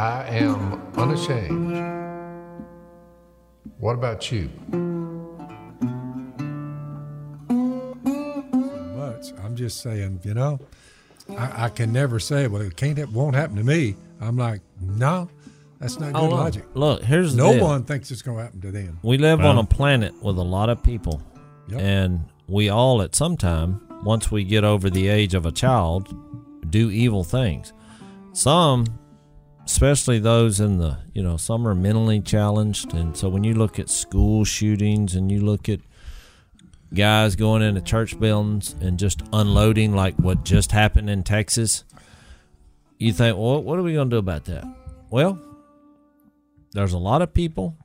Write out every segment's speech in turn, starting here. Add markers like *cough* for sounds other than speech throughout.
I am unashamed. What about you? much. I'm just saying, you know, I, I can never say, well, it can't, it won't happen to me. I'm like, no, that's not good Oh, look, logic. look, here's the No deal. one thinks it's going to happen to them. We live on a planet with a lot of people, Yep. and we all, at some time, once we get over the age of a child, do evil things. Some, especially those in the, you know, some are mentally challenged, and so when you look at school shootings and you look at guys going into church buildings and just unloading like what just happened in Texas, you think, well, what are we going to do about that? Well, there's a lot of people.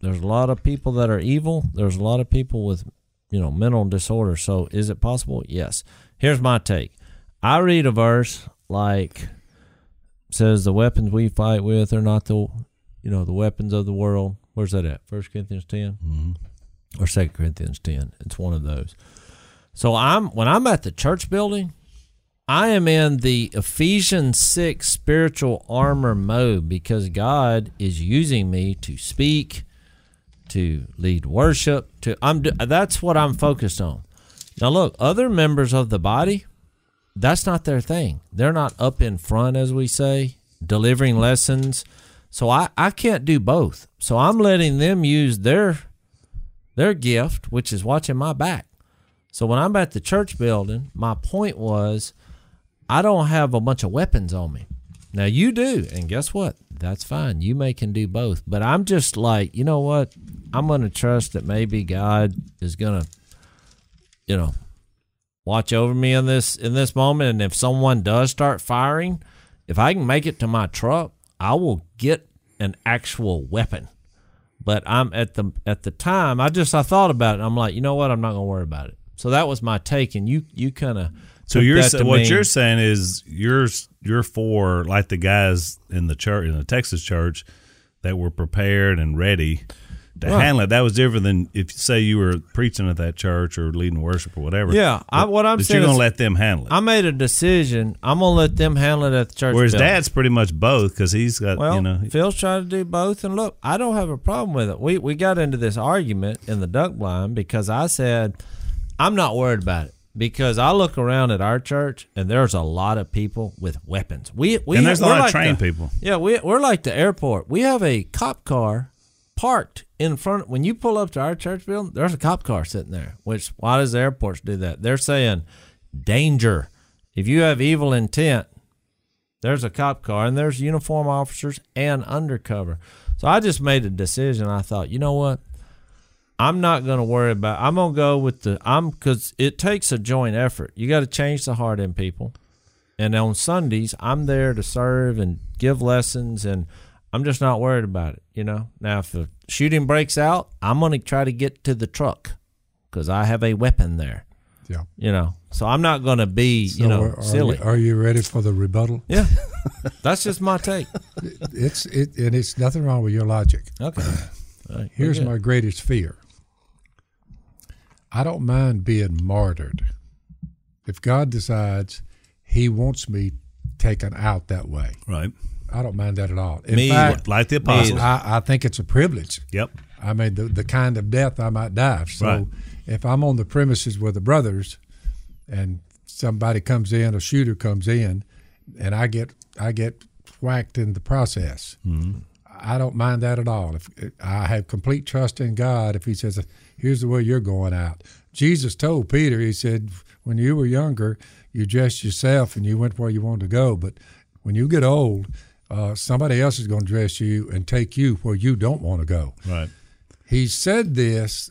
There's a lot of people that are evil. There's a lot of people with you know mental disorder. So is it possible? Yes. Here's my take. I read a verse like says the weapons we fight with are not the you know the weapons of the world. Where's that at? First corinthians 10 mm-hmm. or second corinthians 10 it's one of those. So i'm when i'm at the church building I am in the Ephesians 6 spiritual armor mode because God is using me to speak, to lead worship, to I'm that's what I'm focused on. Now look, other members of the body, that's not their thing. They're not up in front as we say, delivering lessons. So I I can't do both. So I'm letting them use their their gift, which is watching my back. So when I'm at the church building, my point was I don't have a bunch of weapons on me. Now you do, and guess what? That's fine. You may can do both, but I'm just like, you know what? I'm to trust that maybe God is to, you know, watch over me in this in this moment. And if someone does start firing, if I can make it to my truck, I will get an actual weapon. But I'm at the at the time, I just I thought about it. I'm like, you know what? I'm not going to worry about it. So that was my take, and you you kind of So you're sa- what you're saying is you're you're for like the guys in the church in the Texas church that were prepared and ready to Right. handle it. That was different than if say you were preaching at that church or leading worship or whatever. Yeah, I, what I'm but saying you're gonna let them handle it. I made a decision. I'm gonna let them handle it at the church. Whereas building. dad's pretty much both because he's got Well, you know Phil's trying to do both, and look, I don't have a problem with it. We we got into this argument in the duck blind because I said I'm not worried about it because I look around at our church and there's a lot of people with weapons. We we and there's a we're lot of like trained the- people. Yeah, we we're like the airport. We have a cop car parked in front. When you pull up to our church building, there's a cop car sitting there. Which why does the airports do that? They're saying danger. If you have evil intent, there's a cop car and there's uniform officers and undercover. So I just made a decision. I thought, you know what? I'm not going to worry about. I'm going to go with the. I'm because it takes a joint effort. You got to change the heart in people. And on Sundays, I'm there to serve and give lessons, and I'm just not worried about it. You know. Now, if a shooting breaks out, I'm going to try to get to the truck because I have a weapon there. Yeah. You know. So I'm not going to be, So you know, are, are silly. You, are you ready for the rebuttal? yeah. *laughs* That's just my take. It's it, and it's nothing wrong with your logic. Okay. Right, Here's my greatest fear. I don't mind being martyred. If God decides He wants me taken out that way, Right. I don't mind that at all. In Me fact, Like the apostles. I, I think it's a privilege. Yep. I mean, the, the kind of death I might die. So Right. if I'm on the premises with the brothers and somebody comes in, a shooter comes in, and I get I get whacked in the process, mm-hmm. I don't mind that at all. If I have complete trust in God, if He says, "Here's the way you're going out," Jesus told Peter, He said, "When you were younger, you dressed yourself and you went where you wanted to go, but when you get old." Uh, somebody else is going to dress you and take you where you don't want to go. Right. He said this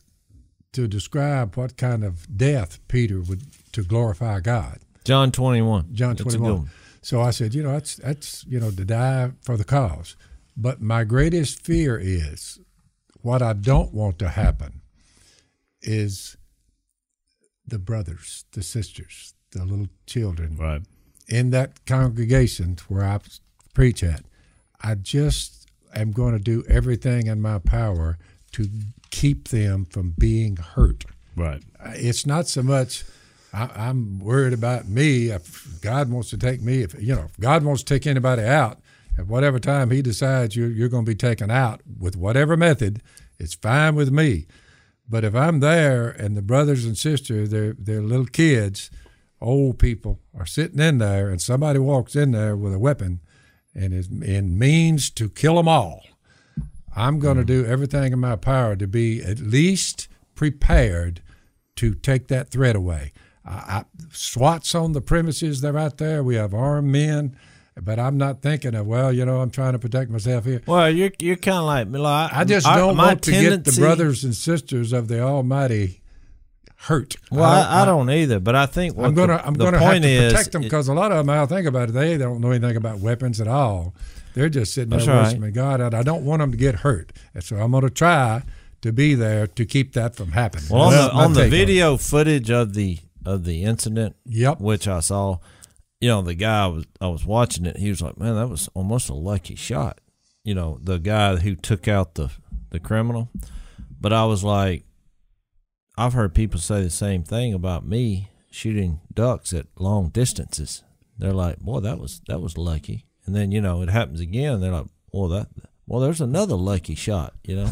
to describe what kind of death Peter would to glorify God. John 21. John That's a twenty good one. one. So I said, you know, that's that's you know to die for the cause. But my greatest fear is what I don't want to happen is the brothers, the sisters, the little children Right. in that congregation where I preach at, I just am going to do everything in my power to keep them from being hurt. Right. Uh, it's not so much I, I'm worried about me. If God wants to take me, if you know, if God wants to take anybody out, At whatever time he decides you're, you're going to be taken out with whatever method, it's fine with me. But if I'm there and the brothers and sisters, they're, they're little kids, old people are sitting in there, and somebody walks in there with a weapon and and means to kill them all, I'm going to mm. do everything in my power to be at least prepared to take that threat away. I, I, SWAT's on the premises; they're out there. We have armed men, but I'm not thinking of well, you know, I'm trying to protect myself here. Well, you're you're kind of like I, I just don't want to get the brothers and sisters of the Almighty hurt. Well, I, I don't either, but I think I'm gonna I'm gonna have to protect them because a lot of them, I think about it, they don't know anything about weapons at all. They're just sitting there That's right. worshiping God, and I don't want them to get hurt. And so I'm going to try to be there to keep that from happening. Well, on the on the video footage of the of the incident, Yep. which I saw, you know, the guy was I was watching it. He was like, "Man, that was almost a lucky shot." You know, the guy who took out the the criminal. But I was like, I've heard people say the same thing about me shooting ducks at long distances. They're like, "Boy, that was that was lucky." And then you know it happens again. They're like, "Well, that." Well, there's another lucky shot, you know.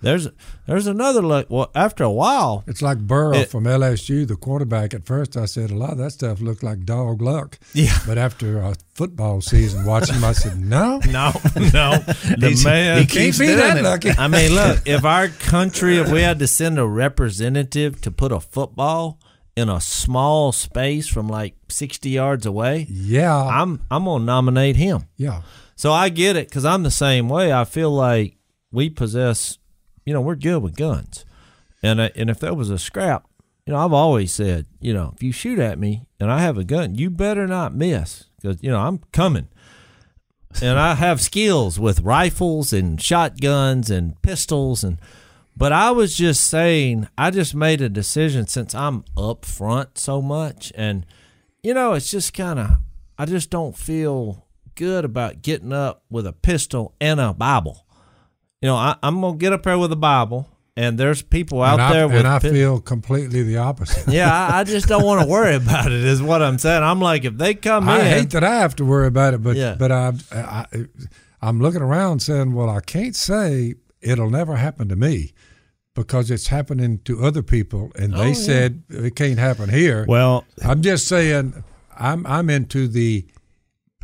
there's there's another luck. Well, after a while, It's like Burrow It- from LSU, the quarterback. At first, I said a lot of that stuff looked like dog luck. Yeah. But after a football season, watching him, I said, no, *laughs* No, no. *laughs* The man he can't keeps be that it. lucky. I mean, look, *laughs* if our country, if we had to send a representative to put a football in a small space from like 60 yards away, Yeah, I'm I'm to nominate him. yeah. So I get it cuz I'm the same way. I feel like we possess, you know, we're good with guns. And uh, and if there was a scrap, you know, I've always said, you know, if you shoot at me and I have a gun, you better not miss cuz you know, I'm coming. and I have skills with rifles and shotguns and pistols and but I was just saying I just made a decision since I'm up front so much and you know it's just kind of I just don't feel good about getting up with a pistol and a Bible. You know, I, I'm gonna get up there with a Bible, and there's people out I, there with. and I feel completely the opposite. *laughs* yeah, I, I *laughs* just don't want to worry about it. Is what I'm saying. I'm like, if they come I in, I hate that I have to worry about it, but Yeah. but I, I I'm looking around saying, well, I can't say it'll never happen to me because it's happening to other people, and Oh, they yeah. said it can't happen here. Well, I'm just saying, I'm I'm into the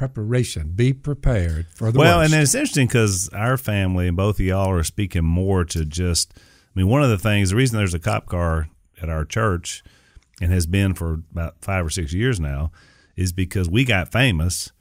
preparation. Be prepared for the well, worst. and it's interesting because our family and both of y'all are speaking more to just. I mean, one of the things, the reason there's a cop car at our church, and has been for about five or six years now, is because we got famous,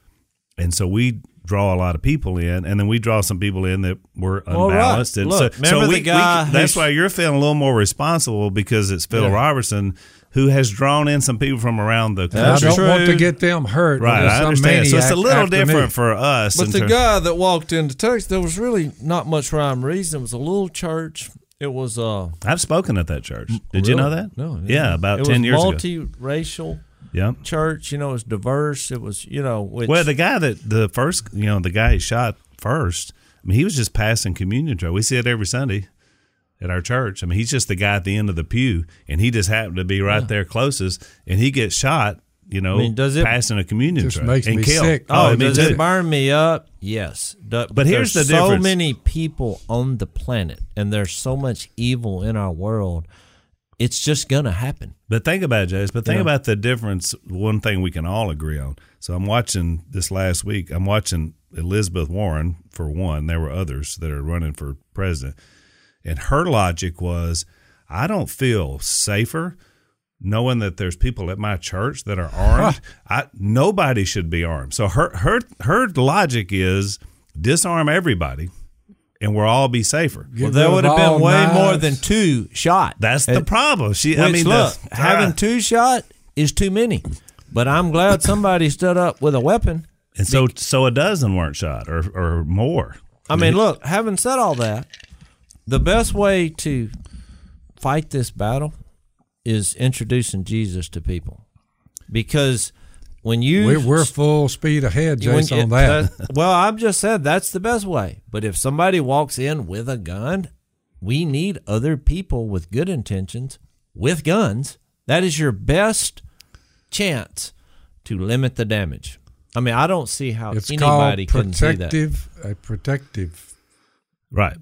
and so we draw a lot of people in, and then we draw some people in that were Well, right. unbalanced. And Look, so, so we, the guy we, that's why you're feeling a little more responsible because it's Phil Yeah. Robertson who has drawn in some people from around the And I don't want to get them hurt. or Right, there's I some understand. So it's a little after me. different for us. But the ter- guy that walked into Texas, there was really not much rhyme reason. It was a little church. It was uh I've spoken at that church. Did you know that? No. Yeah, about it ten was years ago. multi-racial Yeah. church. You know, it was diverse. It was you know, which Well, the guy that the first, you know, the guy he shot first. I mean, he was just passing communion tray. We see it every Sunday at our church. I mean, he's just the guy at the end of the pew, and he just happened to be right there closest, and he gets shot. You know, I mean, does it- passing a communion Just tray makes and me killed. sick. Oh, me does it burn me up? Yes. Du- But here's the so difference. So many people on the planet, and there's so much evil in our world. It's just gonna happen. But think about it, Jase. But think Yeah. about the difference. One thing we can all agree on. So I'm watching this last week. I'm watching Elizabeth Warren for one. There were others that are running for president, and her logic was, I don't feel safer knowing that there's people at my church that are armed. I nobody should be armed. So her her her logic is disarm everybody, and we'll all be safer. Get Well, there would have been all way more than two shot. That's the And- problem. She, Which, I mean, look, the- having two shot is too many. But I'm glad somebody stood up with a weapon. and so so a dozen weren't shot or or more. I mean, look, having said all that, the best way to fight this battle is introducing Jesus to people. Because when you We're, we're full speed ahead, Jason, it- on that. that- *laughs* well, I've just said that's the best way. But if somebody walks in with a gun, we need other people with good intentions with guns. That is your best chance to limit the damage. I mean, I don't see how It's anybody couldn't see that. protective. A protective. Right.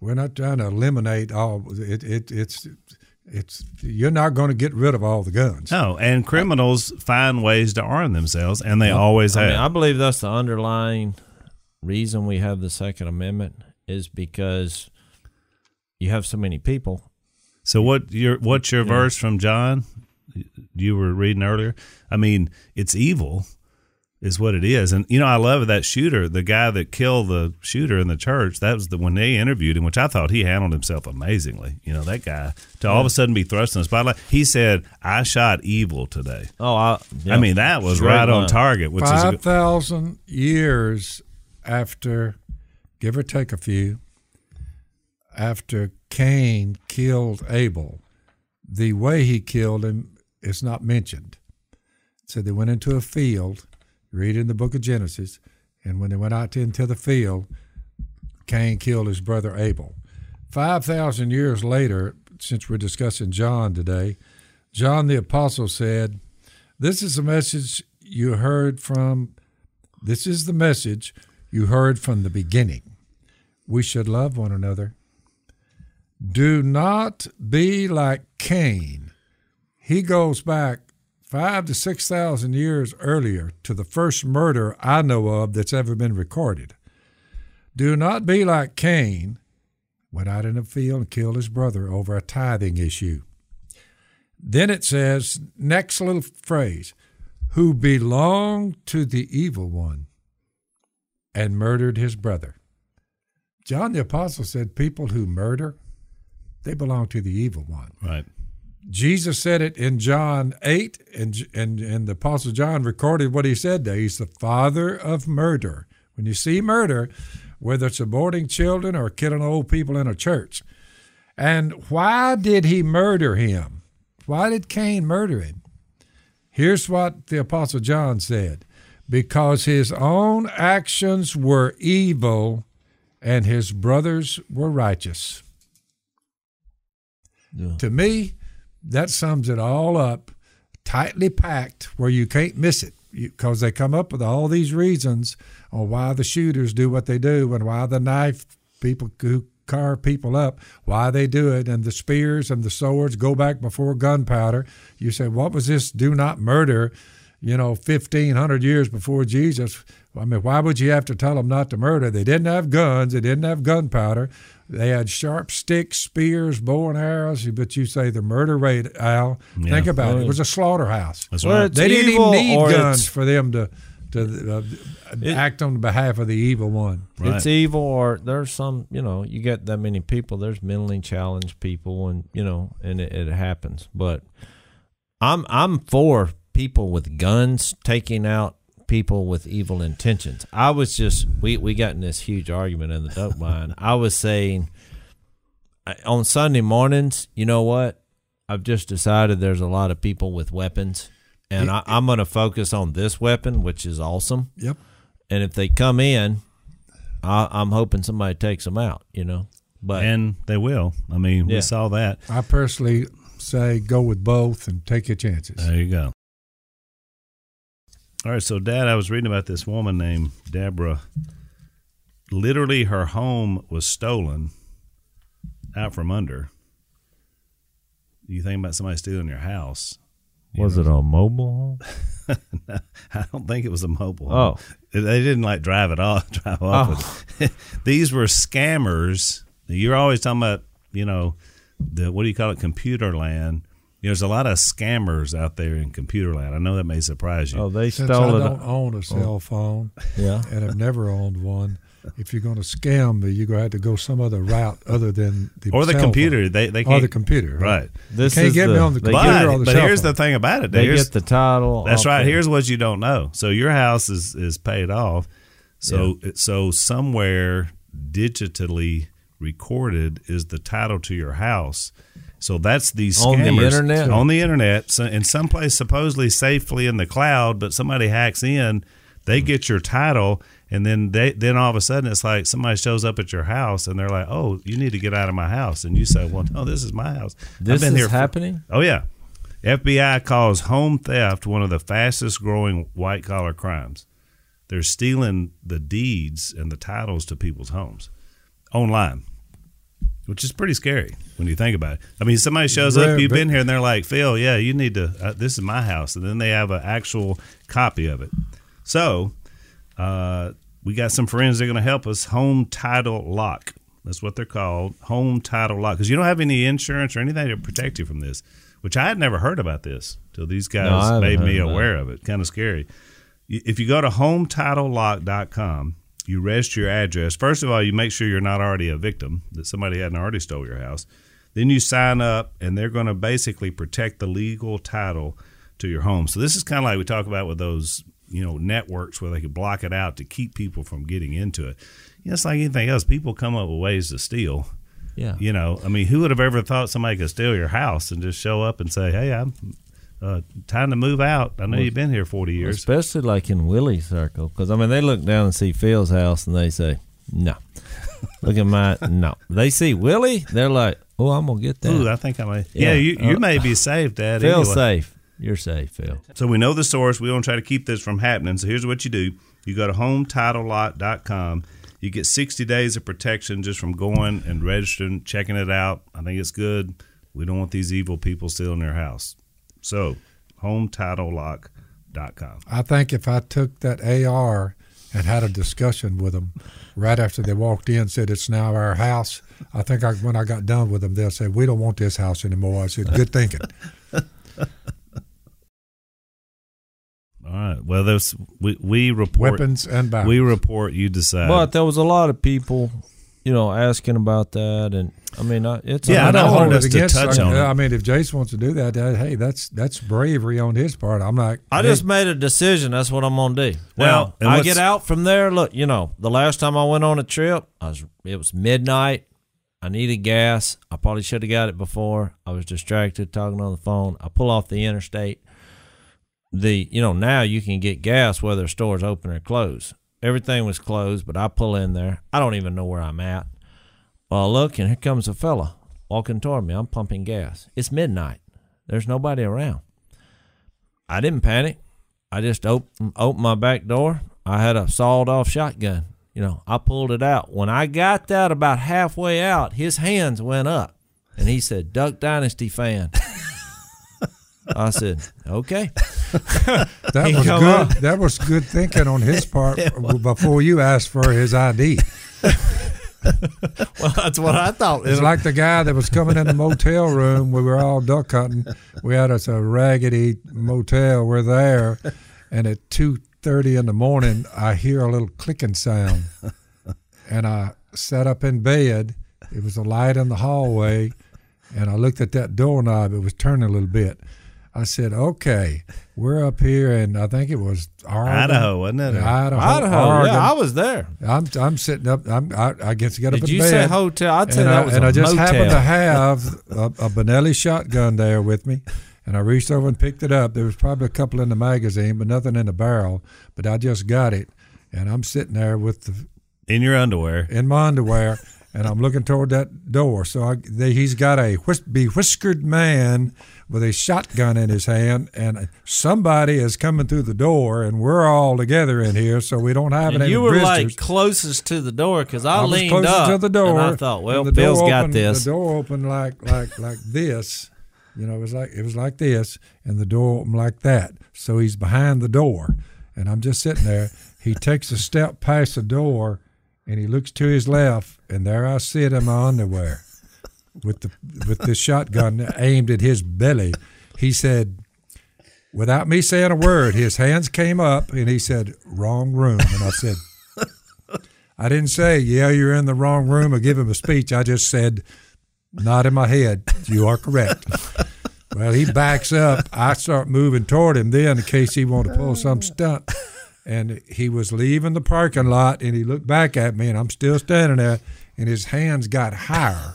We're not trying to eliminate all. It, it it's it's you're not going to get rid of all the guns. No, and criminals find ways to arm themselves, and they always I have. mean, I believe that's the underlying reason we have the Second Amendment is because you have so many people. So what your what's your verse from John? You were reading earlier. I mean, it's evil, is what it is. And you know, I love that shooter, the guy that killed the shooter in the church. That was the when they interviewed him, which I thought he handled himself amazingly. You know, that guy to all of a sudden be thrust in the spotlight. He said, "I shot evil today." Oh, I, I mean, that was Straight right on target. Which is a good, thousand years after, give or take a few, after Cain killed Abel, the way he killed him is not mentioned. So they went into a field. Read in the book of Genesis, and when they went out into the field, Cain killed his brother Abel. Five thousand years later, since we're discussing John today, John the apostle said, "This is the message you heard from. This is the message you heard from the beginning. We should love one another. Do not be like Cain. He goes back five to six thousand years earlier to the first murder I know of that's ever been recorded. Do not be like Cain, went out in the field and killed his brother over a tithing issue. Then it says, next little phrase, who belonged to the evil one and murdered his brother. John the Apostle said, people who murder, they belong to the evil one. right. Jesus said it in John 8, and, and, and the Apostle John recorded what he said there. He's the father of murder. When you see murder, whether it's aborting children or killing old people in a church. And why did he murder him? Why did Cain murder him? Here's what the Apostle John said because his own actions were evil and his brothers were righteous. Yeah. To me, that sums it all up, tightly packed where you can't miss it because they come up with all these reasons on why the shooters do what they do and why the knife people who carve people up, why they do it, and the spears and the swords go back before gunpowder. You say, what was this do not murder, you know, 1,500 years before Jesus? I mean, why would you have to tell them not to murder? They didn't have guns, they didn't have gunpowder. They had sharp sticks, spears, bow and arrows. But you say the murder rate, Al. Yeah. Think about it. It was a slaughterhouse. That's Well, right. They didn't even need guns for them to to uh, act on behalf of the evil one. Right. It's evil, or there's some, you know, you get that many people. There's mentally challenged people, and you know, and it, it happens. But I'm I'm for people with guns taking out people with evil intentions. I was just we we got in this huge argument in the dope *laughs* mine. I was saying on Sunday mornings, you know what? I've just decided there's a lot of people with weapons, and I, I'm going to focus on this weapon, which is awesome. Yep. And if they come in, I, I'm hoping somebody takes them out. You know, but and they will. I mean, Yeah. we saw that. I personally say go with both and take your chances. There you go. All right, so Dad, I was reading about this woman named Deborah. Literally, her home was stolen out from under. You think about somebody stealing your house? you was know. it a mobile? home? *laughs* I don't think it was a mobile. Oh. they didn't like drive it off. *laughs* Drive off. with oh. it. *laughs* These were scammers. You're always talking about, you know, the what do you call it, computer land. There's a lot of scammers out there in computer land. I know that may surprise you. Oh, they Since I stole don't own a cell oh. phone *laughs* Yeah. and I've never owned one, if you're going to scam me, you're going to have to go some other route other than the or the cell computer. phone. They they or can't the computer. right. This can't is get the, me on the computer Get, or But, the but cell here's phone. the thing about it. they Here's- get the title. That's right. the- Here's what you don't know. So your house is is paid off. So so somewhere digitally recorded is the title to your house. So that's these On the internet? on the internet, so in some place supposedly safely in the cloud, but somebody hacks in, they get your title, and then they then all of a sudden it's like somebody shows up at your house and they're like, "Oh, you need to get out of my house," and you say, "Well, no, this is my house. This I've been is here for- happening. Oh yeah. FBI calls home theft one of the fastest growing white collar crimes. they're stealing the deeds and the titles to people's homes online, which is pretty scary when you think about it. I mean, somebody shows up, you've been here, and they're like, "Phil, yeah, you need to. Uh, this is my house," and then they have an actual copy of it. So, uh, we got some friends that are going to help us. Home Title Lock. That's what they're called. Home Title Lock. Because you don't have any insurance or anything to protect you from this, which I had never heard about this till these guys haven't made me aware of it. Kind of scary. If you go to hometitlelock.com, you register your address. First of all, you make sure you're not already a victim, that somebody hadn't already stole your house. Then you sign up, and they're going to basically protect the legal title to your home. So this is kind of like we talk about with those, you know, networks where they could block it out to keep people from getting into it. You know, it's like anything else. People come up with ways to steal. Yeah. You know, I mean, who would have ever thought somebody could steal your house and just show up and say, "Hey, I'm uh, time to move out. I know you've been here forty years." Especially like in Willie's circle, because I mean they look down and see Phil's house and they say no. *laughs* look at my no. They see Willie, they're like, oh, I'm gonna get that. Ooh, I think I may. Yeah, Yeah. you, you Uh, may be safe, Dad. Phil anyway. safe. You're safe, Phil. So we know the source. We want to try to keep this from happening. So here's what you do: you go to HomeTitleLock.com. You get 60 days of protection just from going and registering, checking it out. I think it's good. We don't want these evil people stealing their house. So, HomeTitleLock.com. I think if I took that AR and had a discussion with them right after they walked in, said it's now our house. I think I, when I got done with them, they'll say we don't want this house anymore. I said, good thinking. *laughs* All right. Well, there's we we report Weapons and violence. we report. You decide. But there was a lot of people, you know, asking about that, and I mean, I- it's Yeah, I and I don't wanted hold us it to against. touch I, on it. I mean, if Jason wants to do that, that hey, that's that's bravery on his part. I'm like, I hey, just made a decision. That's what I'm gonna do. Well, Now, I get out from there. Look, you know, the last time I went on a trip, I was it was midnight. I needed gas. I probably should have got it before. I was distracted talking on the phone. I pull off the interstate. The you know now you can get gas whether a store's open or closed. Everything was closed, but I pull in there. I don't even know where I'm at. Well, I look and here comes a fella walking toward me. I'm pumping gas. It's midnight. There's nobody around. I didn't panic. I just opened opened my back door. I had a sawed off shotgun. You know, I pulled it out. When I got that about halfway out, his hands went up, and he said, "Duck Dynasty fan." *laughs* I said, "Okay." *laughs* that was good. up. That was good thinking on his part *laughs* before you asked for his ID. *laughs* Well, that's what I thought. It's like the guy that was coming in the motel room. We were all duck hunting. We had us a raggedy motel. We're there, and at two thirty in the morning, I hear a little clicking sound, and I sat up in bed. It was a light in the hallway, and I looked at that doorknob. It was turning a little bit. I said, "Okay, we're up here, and I think it was Oregon, Idaho, wasn't it? Idaho, Idaho. Oregon. Yeah, I was there. I'm I'm sitting up. I'm I, I get to get up Did you bed. say hotel? I'd say that I, was and a I just motel. happened to have a, a Benelli shotgun there with me, and I reached over and picked it up. There was probably a couple in the magazine, but nothing in the barrel. But I just got it, and I'm sitting there with the In your underwear. in my underwear, and I'm looking toward that door. So I, they, he's got a whis- bewhiskered man with a shotgun in his hand, and somebody is coming through the door, and we're all together in here, so we don't have And any you were visitors. like closest to the door because I, I was leaned closer up to the door. and I thought, well, the door Phil's got this. The door opened like like like this. You know, it was like it was like this, and the door opened like that. So he's behind the door, and I'm just sitting there. He takes a step past the door, and he looks to his left, and there I sit in my underwear, with the with the shotgun aimed at his belly. He said, without me saying a word, his hands came up, and he said, "Wrong room," and I said. I didn't say, yeah, you're in the wrong room or give him a speech. I just said, not in my head. You are correct. well, he backs up. I start moving toward him then in case he wanted to pull some stunt. And he was leaving the parking lot and he looked back at me and I'm still standing there and his hands got higher.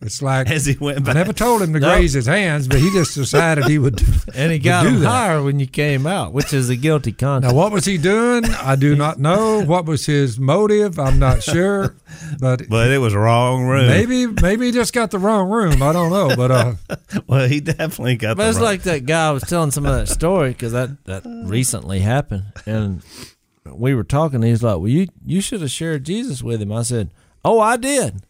It's like As he went I never told him to No. graze his hands, but he just decided he would. *laughs* and he got do him higher when you came out, which is a guilty conscience. Now, what was he doing? I do not know. What was his motive? I'm not sure. *laughs* But But it was wrong room. Maybe maybe he just got the wrong room. I don't know, but uh, *laughs* Well, he definitely got But the it's wrong. like that guy I was telling some of that story because that, that recently happened. And we were talking. He's like, "Well, you you should have shared Jesus with him." I said, "Oh, I did."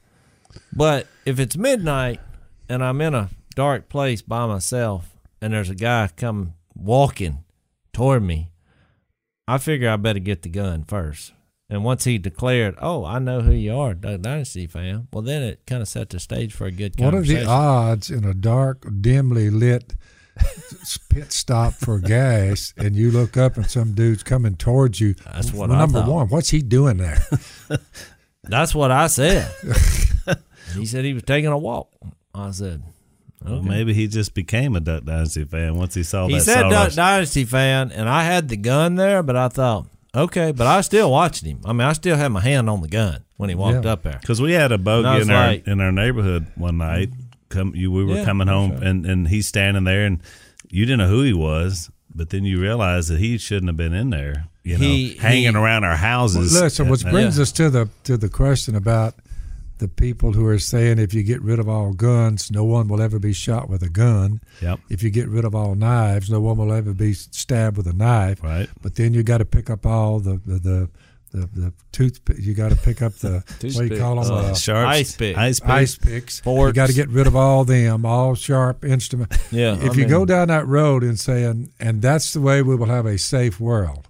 But if it's midnight and I'm in a dark place by myself and there's a guy come walking toward me, I figure I better get the gun first. And once he declared, "Oh, I know who you are, Duck Dynasty fan," well, then it kind of set the stage for a good What are the odds in a dark, dimly lit pit stop for gas, and you look up and some dude's coming towards you? That's what Well, I number thought. one. What's he doing there? *laughs* That's what I said. *laughs* he said he was taking a walk. I said, Well, maybe he just became a Duck Dynasty fan once he saw that. He that. said Duck Dynasty fan, and I had the gun there, but I thought, okay, but I still watched him. I mean, I still had my hand on the gun when he walked Yeah. up there. Because we had a And bogey was in our like- in our neighborhood one night. Come, you we were Yeah, coming home, that's right. and and he's standing there, and you didn't know who he was, but then you realized that he shouldn't have been in there. You know, He- hanging he- around our houses. Listen, which brings Yeah. us to the to the question about the people who are saying if you get rid of all guns, no one will ever be shot with a gun. Yep. If you get rid of all knives, no one will ever be stabbed with a knife. Right. But then you got to pick up all the the the, the, the tooth. You got to pick up the *laughs* what do you call them? Uh, Uh, Sharps, Ice pick. ice pick. ice picks. You Forks. got to get rid of all them, all sharp instruments. *laughs* Yeah, if I you go down that road and saying, and that's the way we will have a safe world,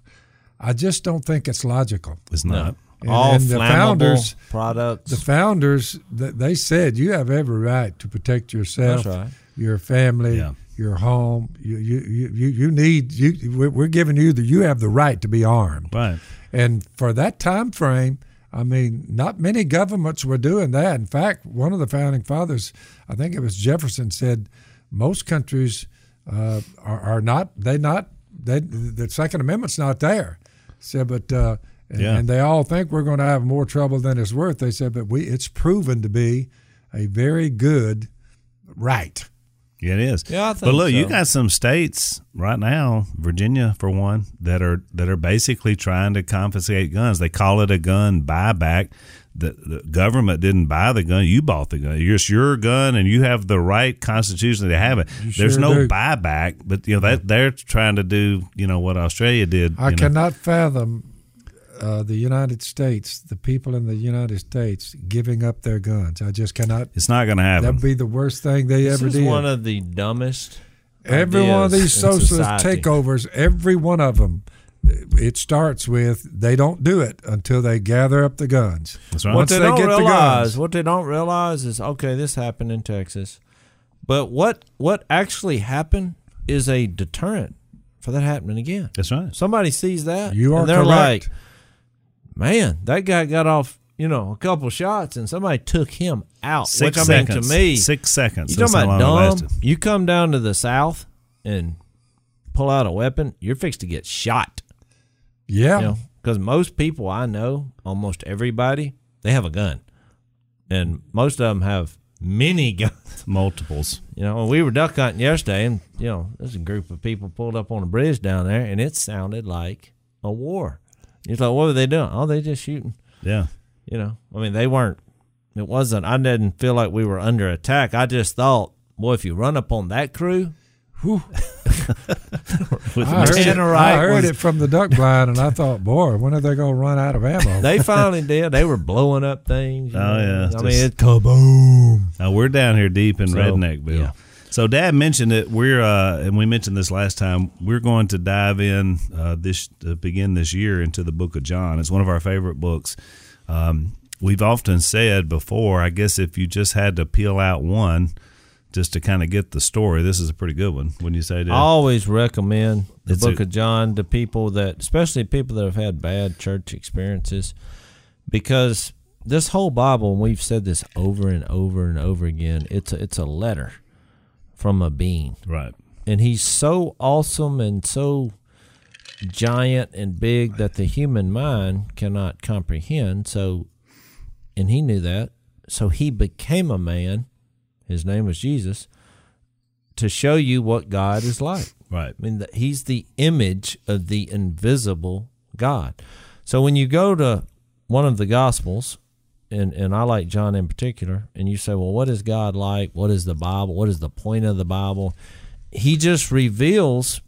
I just don't think it's logical. It's No. not. And- All and the founders- products. The founders, they said you have every right to protect yourself, right. your family, Yeah. your home. You, you, you, you, need you. We're we're giving you the. You have the right to be armed. Right. And for that time frame, I mean, not many governments were doing that. In fact, one of the founding fathers, I think it was Jefferson, said most countries uh, are, are not. They not. They the Second Amendment's not there. Said, but uh, and, Yeah. and they all think we're going to have more trouble than it's worth. They said, but we it's proven to be a very good right. Yeah, it is. Yeah, I but think look, you got some states right now, Virginia for one, that are that are basically trying to confiscate guns. They call it a gun buyback. The, the government didn't buy the gun; you bought the gun. It's your gun, and you have the right constitutionally to have it. There's sure no do. buyback, but you know that they're trying to do, you know, what Australia did. I you know. cannot fathom uh, the United States, the people in the United States, giving up their guns. I just cannot. It's not going to happen. That'd be the worst thing they this ever is did. one of the dumbest. every one of these socialist society. takeovers, every one of them, it starts with they don't do it until they gather up the guns. That's right. What Once they, they, don't get the realize, guns, what they don't realize is, okay, this happened in Texas, but what what actually happened is a deterrent for that happening again. That's right. Somebody sees that, You are and they're correct. like, "Man, that guy got off, you know, a couple shots, and somebody took him out." Six Which I mean, seconds. to me, six seconds. you That's talking how about dumb? You come down to the South and pull out a weapon, you're fixed to get shot. yeah, You know, because most people I know, almost everybody, they have a gun, and most of them have many *laughs* guns. Multiples. You know, we were duck hunting yesterday, and you know, there's a group of people pulled up on a bridge down there, and it sounded like a war. You like, what were they doing? Oh, they just shooting. Yeah. You know, I mean, they weren't. It wasn't. I didn't feel like we were under attack. I just thought, boy, if you run up on that crew, *laughs* With I heard, it, I heard was- it from the duck blind, and I thought, boy, when are they going to run out of ammo? they finally did. They were blowing up things. Oh, know. yeah, I just- mean, it kaboom. Now we're down here deep in So, Redneckville. yeah. So Dad mentioned it. We're uh, and we mentioned this last time. We're going to dive in uh, this to begin this year into the Book of John. It's one of our favorite books. Um, we've often said before. I guess if you just had to peel out one, just to kind of get the story, this is a pretty good one. Wouldn't you say, Dad? I always recommend the It's Book a- of John to people that, especially people that have had bad church experiences, because this whole Bible, and we've said this over and over and over again, it's a, it's a letter from a being, right. and he's so awesome and so giant and big that the human mind cannot comprehend. So, and he knew that, so he became a man. His name was Jesus. To show you what God is like. Right. I mean, he's the image of the invisible God. So when you go to one of the Gospels, and, and I like John in particular, and you say, well, what is God like? What is the Bible? What is the point of the Bible? He just reveals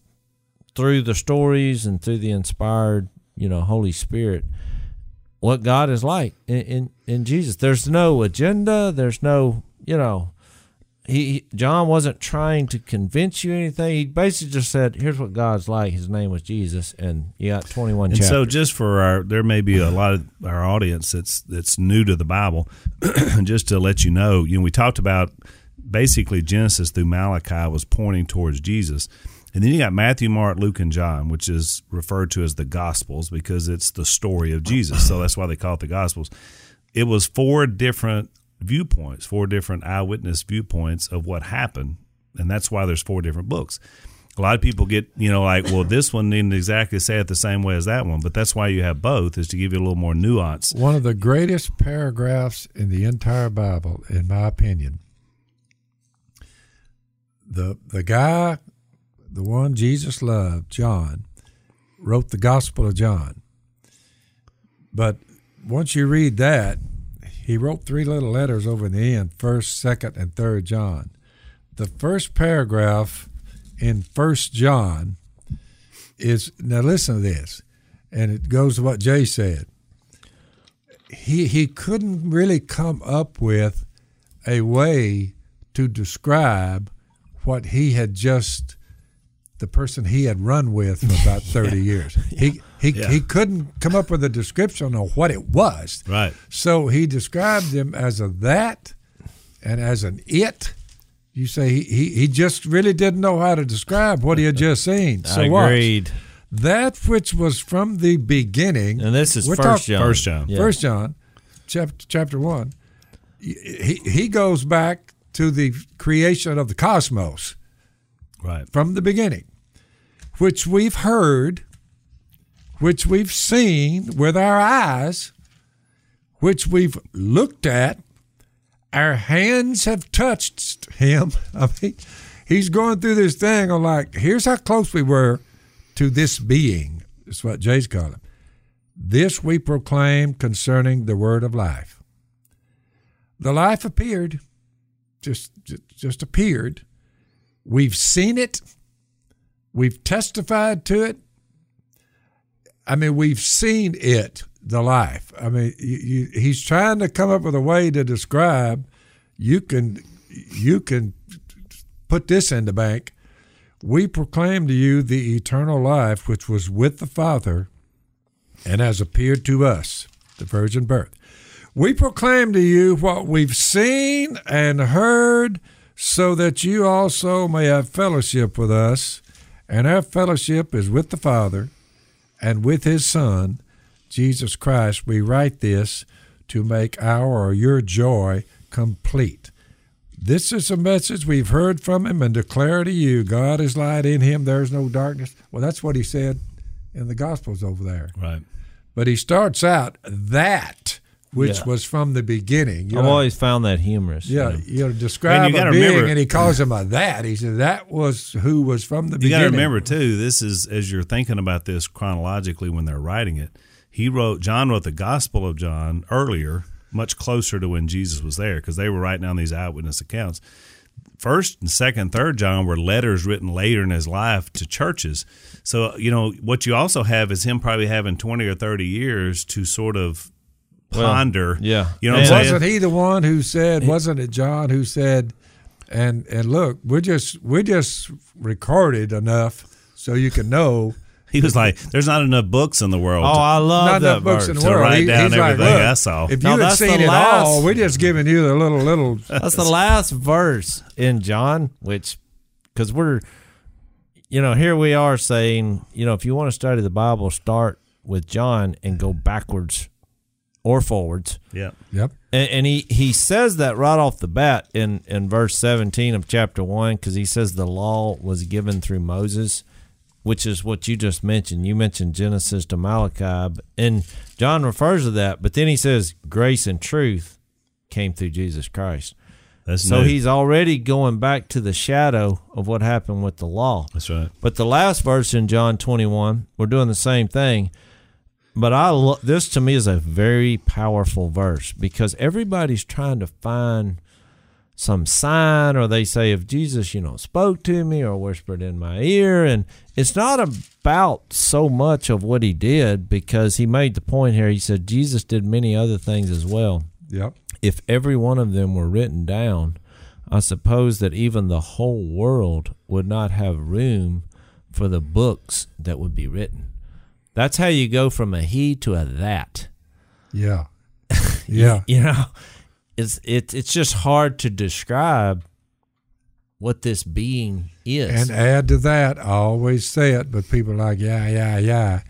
through the stories and through the inspired you know, Holy Spirit, what God is like in, in, in Jesus. There's no agenda. There's no, you know, he John wasn't trying to convince you anything. He basically just said, "Here's what God's like. His name was Jesus," and you got 21 And chapters. so, just for our, there may be a *clears throat* lot of our audience that's that's new to the Bible. *clears throat* just to let you know, you know, we talked about basically Genesis through Malachi was pointing towards Jesus, and then you got Matthew, Mark, Luke, and John, which is referred to as the Gospels because it's the story of Jesus. So that's why they call it the Gospels. It was four different viewpoints, four different eyewitness viewpoints of what happened, and that's why there's four different books a lot of people get you know like well this one didn't exactly say it the same way as that one but that's why you have both is to give you a little more nuance One of the greatest paragraphs in the entire Bible, in my opinion. The the guy, the one Jesus loved, John, wrote the Gospel of John. But once you read that, he wrote three little letters over the end, first, second, and third John. The first paragraph in First John is now listen to this, and it goes to what Jay said. He he couldn't really come up with a way to describe what he had just the person he had run with for about *laughs* 30 years. He he, Yeah. he couldn't come up with a description of what it was right so he described him as a that and as an it you say he, he, he just really didn't know how to describe what he had just seen *laughs* so I watch. agreed. that which was from the beginning And this is First talk- John. First John. Yeah. First John, chapter chapter one, he he goes back to the creation of the cosmos right from the beginning, which we've heard, which we've seen with our eyes, which we've looked at. Our hands have touched him. *laughs* I mean, he's going through this thing of like, here's how close we were to this being. That's what Jay's calling. This we proclaim concerning the word of life. The life appeared, just, just appeared. We've seen it. We've testified to it. I mean, we've seen it, the life. I mean, you, you, he's trying to come up with a way to describe. You can, you can put this in the bank. We proclaim to you the eternal life which was with the Father and has appeared to us, the virgin birth. We proclaim to you what we've seen and heard, so that you also may have fellowship with us. And our fellowship is with the Father and with His Son, Jesus Christ. We write this to make our or your joy complete. This is a message we've heard from Him and declare to you God is light in Him, there is no darkness. Well, that's what He said in the Gospels over there. right But He starts out that which Yeah. was from the beginning. You I've know, always found that humorous. you yeah, know. you know, describe you a being, remember- and he calls him a that. He said that was who was from the you got beginning. to remember too this is as you're thinking about this chronologically when they're writing it he wrote john wrote the gospel of john earlier much closer to when jesus was there because they were writing down these eyewitness accounts first and second third john were letters written later in his life to churches so you know what you also have is him probably having 20 or 30 years to sort of Well, ponder yeah. you know what i'm wasn't he the one who said? Wasn't it John who said? And and look, we're just we just recorded enough so you can know. *laughs* he was like there's not enough books in the world Oh, I love not that enough books in verse. the To write He- down he's like, everything look, I saw. If No, you had that's seen the it all, we're just giving you the little little. *laughs* That's the last verse in John, which, because we're, you know, here we are saying, you know, if you want to study the Bible, start with John and go backwards or forwards. yeah Yep. And, and he, he says that right off the bat in, in verse 17 of chapter 1, because he says the law was given through Moses, which is what you just mentioned. You mentioned Genesis to Malachi, but- and John refers to that, but then he says grace and truth came through Jesus Christ. that's So new. he's already going back to the shadow of what happened with the law. that's right But the last verse in John 21, we're doing the same thing. But I lo- this to me is a very powerful verse because everybody's trying to find some sign or they say if Jesus, you know, spoke to me or whispered in my ear and it's not about so much of what he did because he made the point here. He said Jesus did many other things as well. Yep. If every one of them were written down, I suppose that even the whole world would not have room for the books that would be written. That's how you go from a he to a that. Yeah. *laughs* Yeah. You know, it's it, it's just hard to describe what this being is. And add to that, I always say it, but people are like, yeah, yeah, yeah.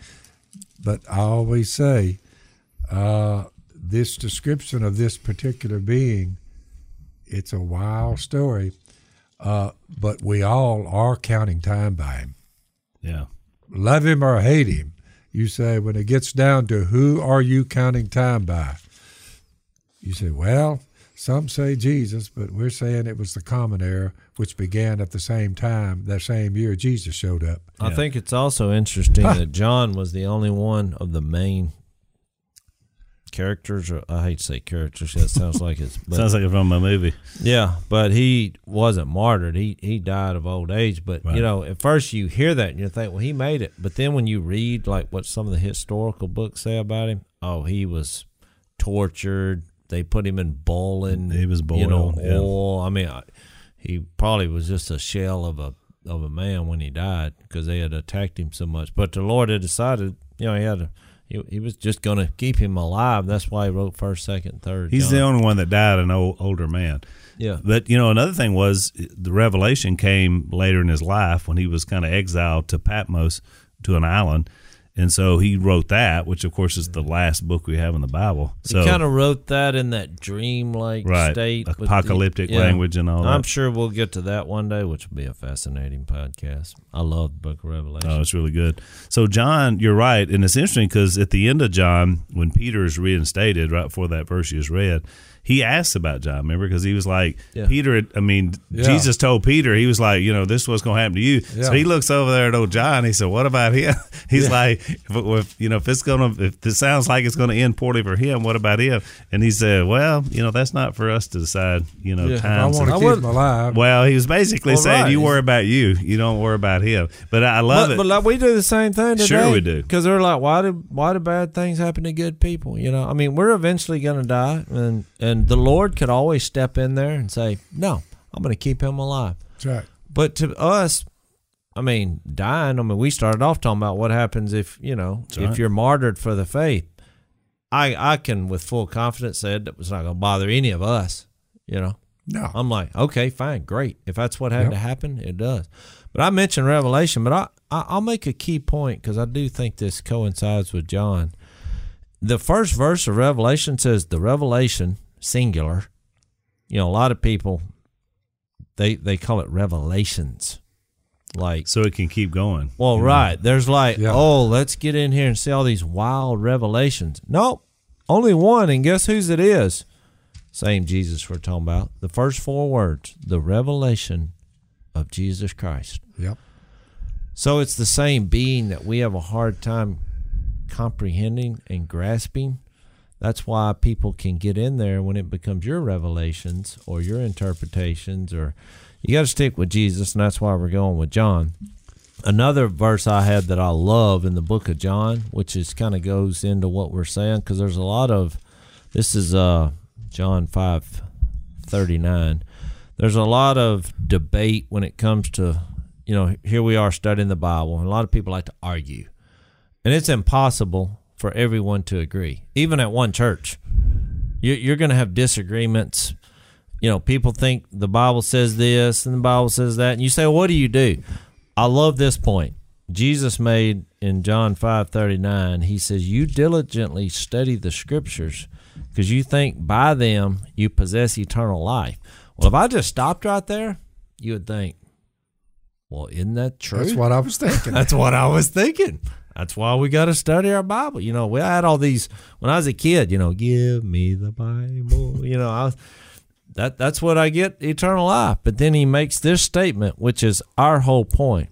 But I always say, uh, this description of this particular being, it's a wild story, uh, but we all are counting time by him. Yeah. Love him or hate him. You say, when it gets down to who are you counting time by? You say, well, some say Jesus, but we're saying it was the common era, which began at the same time, that same year Jesus showed up. I Yeah. think it's also interesting that John was the only one of the main characters. Or I hate to say characters. That sounds like it's. *laughs* But, Sounds like it's from a movie. yeah, but he wasn't martyred. He he died of old age. But Right. you know, at first you hear that and you think, well, he made it. But then when you read like what some of the historical books say about him, oh, he was tortured. They put him in boiling. He was boiled. You know, yeah. oil. I mean, I, he probably was just a shell of a of a man when he died because they had attacked him so much. But the Lord had decided, you know, he had to. He, he was just going to keep him alive. That's why he wrote first, second, third. He's John. the only one that died, an old, older man. Yeah. But you know, another thing was the revelation came later in his life when he was kind of exiled to Patmos to an island, and so he wrote that, which of course is the last book we have in the Bible. So he kind of wrote that in that dream-like right, state, with the- apocalyptic yeah. language and all that. I'm that. sure we'll get to that one day, which will be a fascinating podcast. I love the Book of Revelation. Oh, it's really good. So, John, you're right. And it's interesting because at the end of John, when Peter is reinstated, right before that verse you just read, he asks about John, remember? Because he was like, Yeah. Peter, I mean, Yeah. Jesus told Peter, he was like, you know, this is what's going to happen to you. Yeah. So he looks over there at old John. He said, what about him? *laughs* He's like, if, if, you know, if it's going to, if it sounds like it's going to end poorly for him, what about him? And he said, well, you know, that's not for us to decide, you know, Yeah. If I times. want to keep him alive. well, he was basically Well, saying, right. you worry about you. You don't worry about him. But I love but, it. but like we do the same thing today. Sure we do. Because they're like, why do why do bad things happen to good people? You know, I mean, we're eventually going to die, and and the Lord could always step in there and say, no, I'm going to keep him alive. That's right. But to us, I mean, dying. I mean, we started off talking about what happens if you know That's if right. you're martyred for the faith. I I can with full confidence say that was not going to bother any of us. You know, No. I'm like, okay, fine, great. If that's what had Yep. to happen, it does. But I mentioned Revelation, but I, I I'll make a key point because I do think this coincides with John. The first verse of Revelation says the revelation singular. You know, a lot of people they they call it revelations. Like so it can keep going. well, right. There's like, Yeah. oh, let's get in here and see all these wild revelations. Nope. Only one, and guess whose it is? Same Jesus we're talking about. The first four words, the revelation of Jesus Christ. Yep. So it's the same being that we have a hard time comprehending and grasping. That's why people can get in there when it becomes your revelations or your interpretations or you got to stick with Jesus and that's why we're going with John. Another verse I had that I love in the book of John, which is kind of goes into what we're saying because there's a lot of this is uh John 5:39. There's a lot of debate when it comes to you know, here we are studying the Bible, and a lot of people like to argue. And it's impossible for everyone to agree, even at one church. You- You're going to have disagreements. You know, people think the Bible says this and the Bible says that. And you say, what do you do? I love this point. Jesus made in John 5:39, he says, "You diligently study the scriptures because you think by them you possess eternal life." Well, if I just stopped right there, you would think, "Well, isn't that true?" That's what I was thinking. *laughs* That's what I was thinking. That's why we got to study our Bible. You know, we had all these when I was a kid. You know, give me the Bible. *laughs* You know, I was, that that's what I get eternal life. But then he makes this statement, which is our whole point.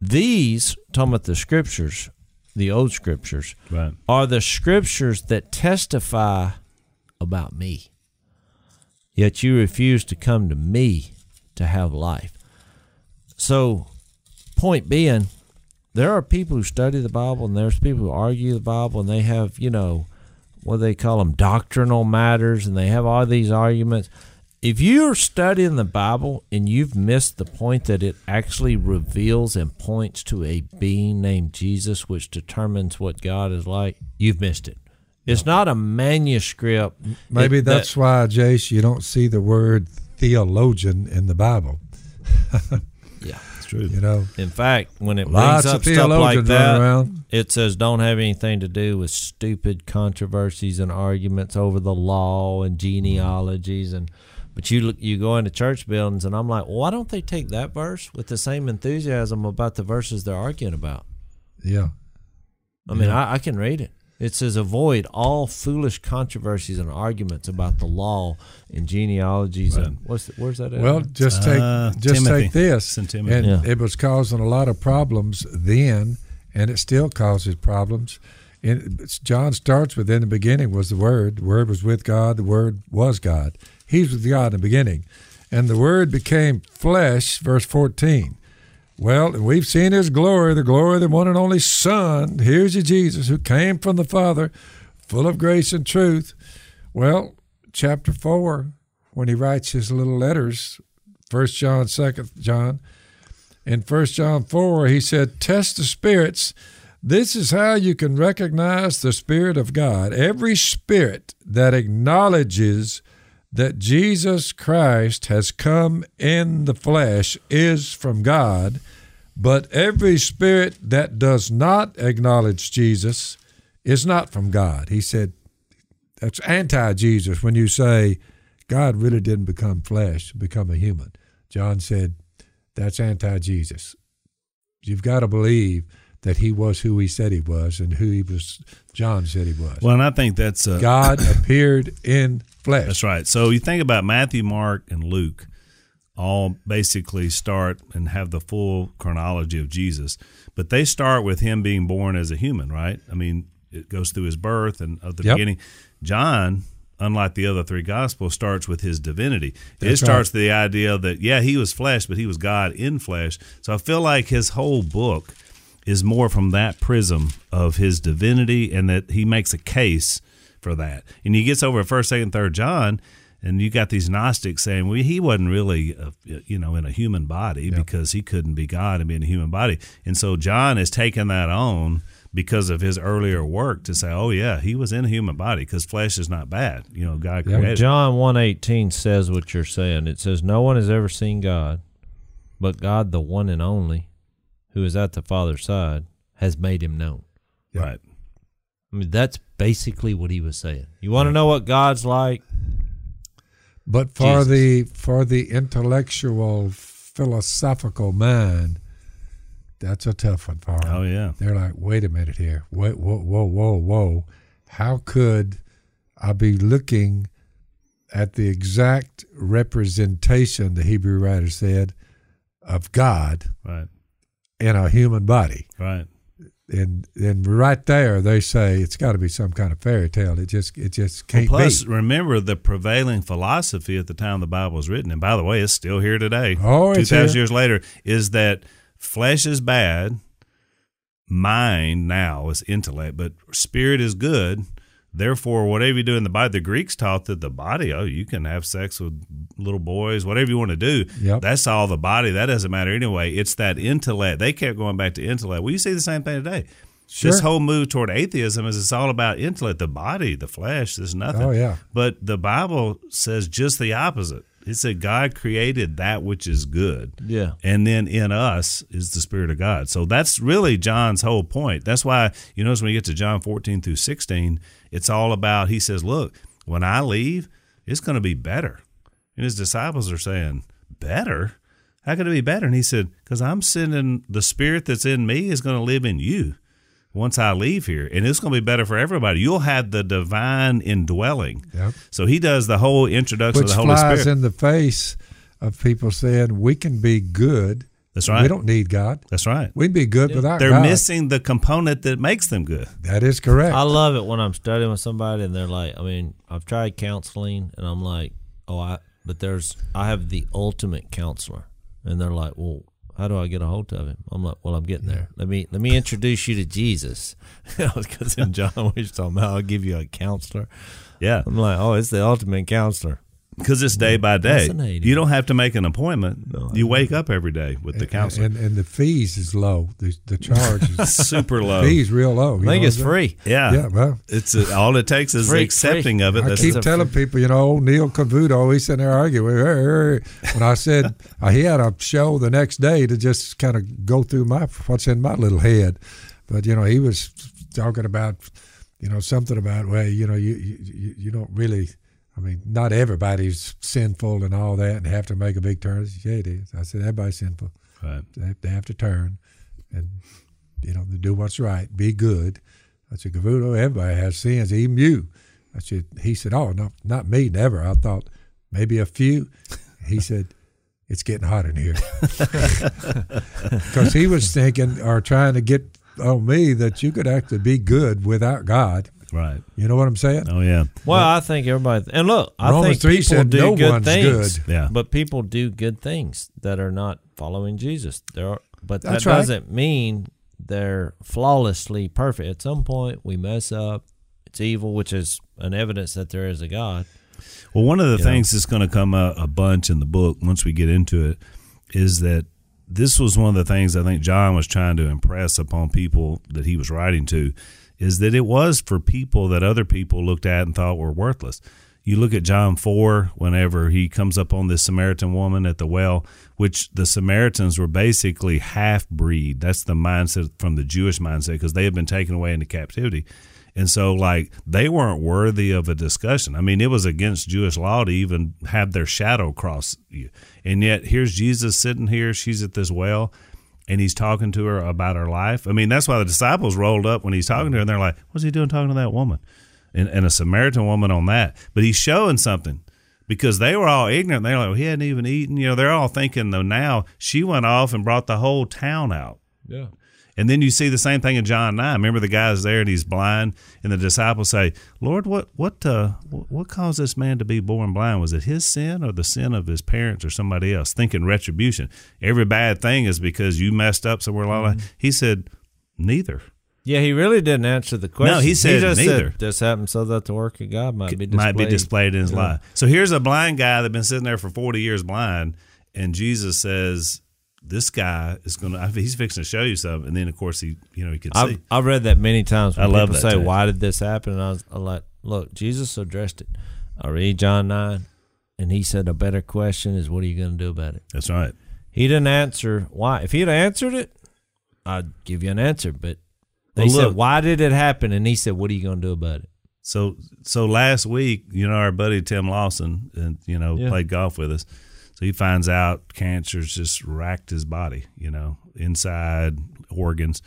These talking about the scriptures, the old scriptures, Right. are the scriptures that testify about me. yet you refuse to come to me to have life. So, point being, there are people who study the Bible and there's people who argue the Bible and they have, you know, what they call them doctrinal matters and they have all these arguments. If you're studying the Bible and you've missed the point that it actually reveals and points to a being named Jesus, which determines what God is like, you've missed it. It's not a manuscript. Maybe that- that's why, Jase, you don't see the word theologian in the Bible. *laughs* yeah. It's true. You know, In fact, when it lots brings up stuff like that, it says don't have anything to do with stupid controversies and arguments over the law and genealogies and but you look you go into church buildings and I'm like, well, why don't they take that verse with the same enthusiasm about the verses they're arguing about? Yeah. I mean, I, I can read it. It says, avoid all foolish controversies and arguments about the law and genealogies and what's the, where's that at? Well, just take Uh, just Timothy. take this, It's and Yeah. it was causing a lot of problems then, and it still causes problems. And John starts with in the beginning was the Word. The Word was with God. The Word was God. He's with God in the beginning, and the Word became flesh. Verse fourteen. Well, we've seen His glory, the glory of the one and only Son. Here's your Jesus, who came from the Father, full of grace and truth. Well, chapter four, when he writes his little letters, First John, Second John, in First John four, he said, "Test the spirits. This is how you can recognize the Spirit of God. Every spirit that acknowledges that Jesus Christ has come in the flesh is from God." But every spirit that does not acknowledge Jesus is not from God. He said, that's anti Jesus when you say God really didn't become flesh, become a human. John said that's anti Jesus. You've got to believe that he was who he said he was and who he was John said he was. Well, and I think that's uh, God appeared in flesh. That's right. So you think about Matthew, Mark, and Luke, all basically start and have the full chronology of Jesus, but they start with him being born as a human, right? I mean, it goes through his birth and of the Yep. beginning. John, unlike the other three gospels, starts with his divinity. it That's starts the idea that yeah, he was flesh, but he was God in flesh. So I feel like his whole book is more from that prism of his divinity, and that he makes a case for that. And he gets over at first, second, third John, and you got these Gnostics saying, "Well, he wasn't really, uh, you know, in a human body because he couldn't be God and be in a human body." And so John is taking that on because of his earlier work to say, "Oh yeah, he was in a human body because flesh is not bad." You know, God Yeah. John 118 says what you're saying. It says, No one has ever seen God, but God, the one and only, who is at the Father's side, has made him known. right. I mean, that's basically what he was saying. You want to know what God's like? But for Jesus. the for the intellectual philosophical mind, that's a tough one for them. Oh yeah. They're like, wait a minute here. Wait, whoa, whoa, whoa, whoa. How could I be looking at the exact representation, the Hebrew writer said, of God Right. in a human body? Right. And and right there, they say it's got to be some kind of fairy tale. It just it just can't plus, be. remember the prevailing philosophy at the time the Bible was written, and by the way, it's still here today. Oh, two thousand years later, is that flesh is bad, mind now is intellect, but spirit is good. Therefore, whatever you do in the body, the Greeks taught that the body, oh, you can have sex with little boys, whatever you want to do. Yep. That's all the body. That doesn't matter anyway. It's that intellect. They kept going back to intellect. Well, you see the same thing today. Sure. This whole move toward atheism is it's all about intellect, the body, the flesh. There's nothing. Oh, yeah. But the Bible says just the opposite. It said God created that which is good. Yeah. And then in us is the Spirit of God. So that's really John's whole point. That's why you notice when you get to John 14 through 16, it's all about, he says, look, when I leave, it's going to be better. And his disciples are saying, better? How could it be better? And he said, because I'm sending the Spirit that's in me is going to live in you once I leave here, and it's going to be better for everybody. You'll have the divine indwelling. Yep. So he does the whole introduction Which of the Holy flies Spirit. in the face of people saying we can be good. That's right. We don't need God. That's right. We'd be good without God. They're God. missing the component that makes them good. That is correct. I love it when I'm studying with somebody and they're like, I mean, I've tried counseling and I'm like, "Oh, I." But there's, I have the ultimate counselor, and they're like, "Well, how do I get a hold of him?" I'm like, "Well, I'm getting there. Let me let me introduce you to Jesus." *laughs* Because in John, we was talking about, I'll give you a counselor. Yeah, I'm like, "Oh, it's the ultimate counselor." Because it's day by day. You don't have to make an appointment. you wake up every day with the counselor. and, and the fees is low. The, the charge is *laughs* Super low. fees real low. I think it's what I'm free. Yeah, Yeah, well, it's uh, all it takes is Free, accepting free. of it. I That's keep a telling people, you know, old Neil Cavuto, he's sitting there arguing. When I said uh, *laughs* he had a show the next day to just kind of go through my what's in my little head, but you know, he was talking about, you know, something about well, you know, you you, you don't really. I mean, not everybody's sinful and all that, and have to make a big turn. Said, yeah, it is. I said everybody's sinful. right. They have, they have to turn, and you know, do what's right, be good. I said, Cavuto, everybody has sins, even you. I said, he said, oh, no, not me, never. I thought maybe a few. He *laughs* said, it's getting hot in here. *laughs* Because he was thinking or trying to get on me that you could actually be good without God. Right. You know what I'm saying? Oh yeah. Well, I think everybody, and look, I Romans think 3 people said do no good one's things. good. Yeah. But people do good things that are not following Jesus. There are, but That's that right. doesn't mean they're flawlessly perfect. At some point, we mess up. It's evil, which is an evidence that there is a God. Well, one of the You things that's going to come a, a bunch in the book once we get into it is that this was one of the things I think John was trying to impress upon people that he was writing to is that it was for people that other people looked at and thought were worthless. You look at John 4 whenever he comes up on this Samaritan woman at the well, which the Samaritans were basically half breed. That's the mindset from the Jewish mindset because they had been taken away into captivity. And so, like, they weren't worthy of a discussion. I mean, it was against Jewish law to even have their shadow cross you. And yet, here's Jesus sitting here. She's at this well, and he's talking to her about her life. I mean, that's why the disciples rolled up when he's talking to her, and they're like, What's he doing talking to that woman? And, and a Samaritan woman on that. But he's showing something because they were all ignorant. They're like, well, He hadn't even eaten. You know, they're all thinking, though, now she went off and brought the whole town out. Yeah. And then you see the same thing in John nine. Remember the guy's there and he's blind, and the disciples say, "Lord, what what uh, what caused this man to be born blind? Was it his sin or the sin of his parents or somebody else?" Thinking retribution. Every bad thing is because you messed up somewhere. La. Mm-hmm. He said, "Neither." Yeah, he really didn't answer the question. No, he said just neither. Said, this happened so that the work of God might be displayed. Might be displayed in his Yeah. life. So here's a blind guy that's been sitting there for forty years blind, and Jesus says. This guy is going to, he's fixing to show you something. And then, of course, he, you know, he can see. I've, I've read that many times. When I love that say, too. "Why did this happen?" And I was I'm like, "Look, Jesus addressed it." I read John nine, and he said, "A better question is, what are you going to do about it?" That's right. He didn't answer why. If he'd answered it, I'd give you an answer. But they Well, said, look. "Why did it happen?" And he said, "What are you going to do about it?" So so last week, you know, our buddy Tim Lawson, and you know, Yeah. played golf with us. So he finds out cancer's just racked his body, you know, inside organs.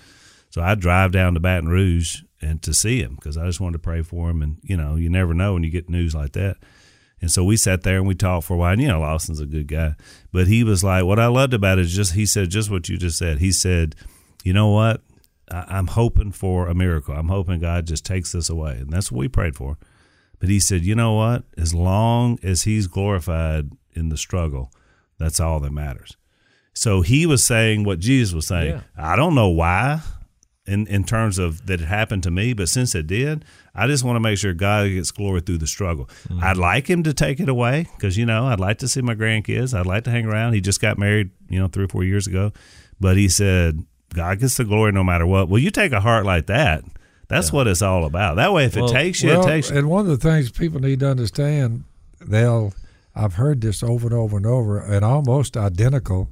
So I drive down to Baton Rouge and to see him because I just wanted to pray for him. And you know, you never know when you get news like that. And so we sat there and we talked for a while. And you know, Lawson's a good guy, but he was like, what I loved about it is just he said just what you just said. He said, you know what? I, I'm hoping for a miracle. I'm hoping God just takes this away, and that's what we prayed for. But he said, you know what? As long as he's glorified in the struggle, that's all that matters. So he was saying what Jesus was saying. Yeah. I don't know why in, in terms of that it happened to me, but since it did, I just want to make sure God gets glory through the struggle. Mm-hmm. I'd like him to take it away because, you know, I'd like to see my grandkids. I'd like to hang around. He just got married, you know, three or four years ago. But he said, God gets the glory no matter what. Well, you take a heart like that. That's what it's all about. That way, if Well- it takes you, well, it takes you. and one of the things people need to understand, they'll I've heard this over and over and over, and almost identical,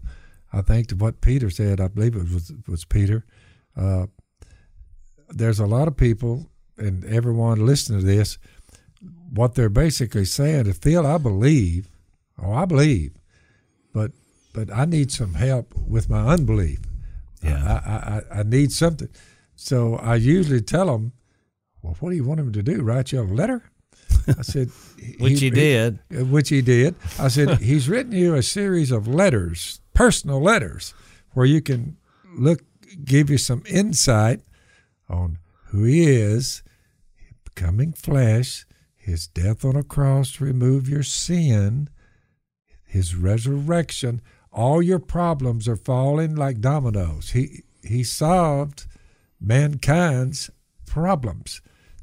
I think, to what Peter said. I believe it was was Peter. Uh, there's a lot of people, and everyone listening to this, what they're basically saying is, "Phil, I believe, oh, I believe, but but I need some help with my unbelief. Yeah. I, I, I need something." So I usually tell them, well, what do you want him to do? Write you a letter? I said, *laughs* Which he did. uh, Which he did. I said, *laughs* he's written you a series of letters, personal letters, where you can look, give you some insight on who he is, becoming flesh, his death on a cross to remove your sin, his resurrection, all your problems are falling like dominoes. He he solved mankind's problems,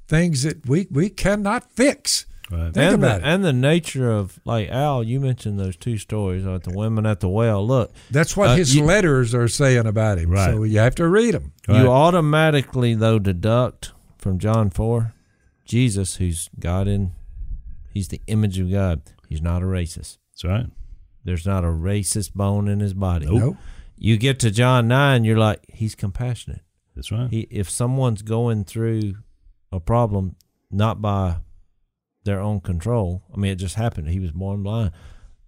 things that we we cannot fix. Right. Think and about the, it. and the nature of like Al, you mentioned those two stories about the women at the well. Look, That's what Uh, his you- letters are saying about him. Right. So you have to read them. Right. you automatically though deduct from John four, Jesus, who's God in, he's the image of God. He's not a racist. That's right. There's not a racist bone in his body. Nope. Nope. You get to John nine, you're like, he's compassionate. That's right. He, if someone's going through a problem, not by their own control, I mean, it just happened. He was born blind.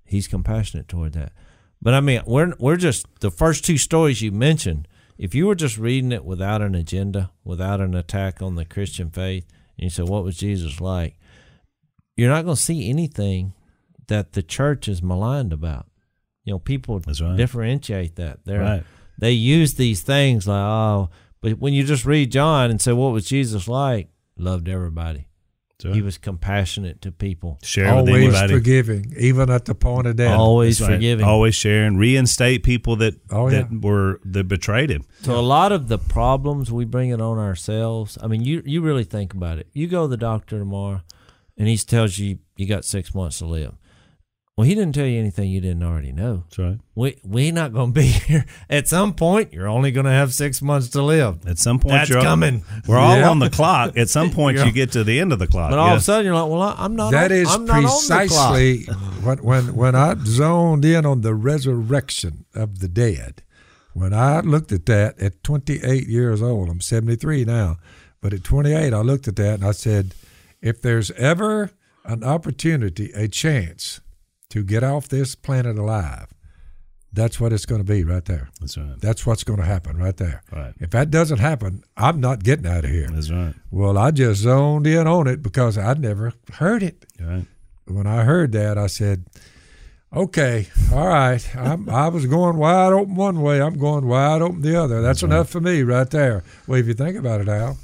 He's compassionate toward that. But I mean, we're we're just the first two stories you mentioned. If you were just reading it without an agenda, without an attack on the Christian faith, and you said, "What was Jesus like?" You're not going to see anything that the church is maligned about. You know, people right. differentiate that. They're Right. they use these things like oh but when you just read john and say what was jesus like loved everybody That's right. he was compassionate to people Share with Always anybody. forgiving, even at the point of death. always right. forgiving Always sharing. Reinstate people that Oh, that yeah. were that betrayed him. so a lot of the problems we bring it on ourselves i mean you you really think about it you go to the doctor tomorrow and he tells you you got six months to live well he didn't tell you anything you didn't already know That's right. we we not going to be *laughs* here at some point you're only going to have six months to live At some point, That's you're coming. We're all Yeah. on the clock. At some *laughs* point, you get to the end of the clock. but all of a sudden you're like well I- i'm not That on, is I'm not on the clock. That is precisely what when when I zoned in on the resurrection of the dead. When I looked at that at 28 years old, I'm 73 now, but at 28 I looked at that and I said, if there's ever an opportunity, a chance to get off this planet alive, that's what it's going to be right there. That's right. That's what's going to happen right there. Right. If that doesn't happen, I'm not getting out of here. That's right. Well, I just zoned in on it because I'd never heard it Right. when I heard that, I said, "Okay, all right. I'm, *laughs* I was going wide open one way. I'm going wide open the other. That's enough for me right there." Well, if you think about it, Al,